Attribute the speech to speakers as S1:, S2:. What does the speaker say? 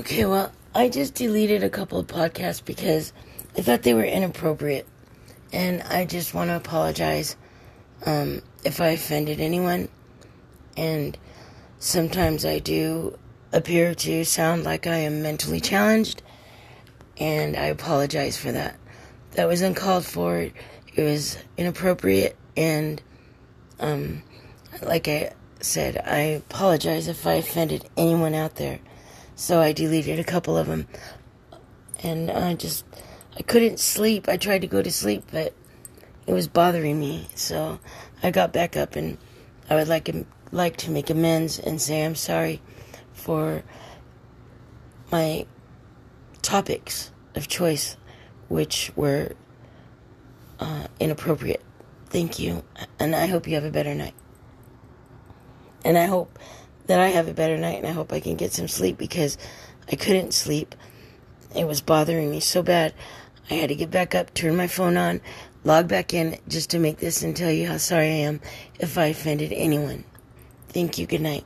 S1: Okay, well, I just deleted a couple of podcasts because I thought they were inappropriate. And I just want to apologize um, if I offended anyone. And sometimes I do appear to sound like I am mentally challenged. And I apologize for that. That was uncalled for. It was inappropriate. And, um, like I said, I apologize if I offended anyone out there. So I deleted a couple of them. And I just, I couldn't sleep. I tried to go to sleep, but it was bothering me. So I got back up and I would like, like to make amends and say I'm sorry for my topics of choice, which were uh, inappropriate. Thank you. And I hope you have a better night. And I hope that I have a better night and I hope I can get some sleep because I couldn't sleep. It was bothering me so bad. I had to get back up, turn my phone on, log back in just to make this and tell you how sorry I am if I offended anyone. Thank you. Good night.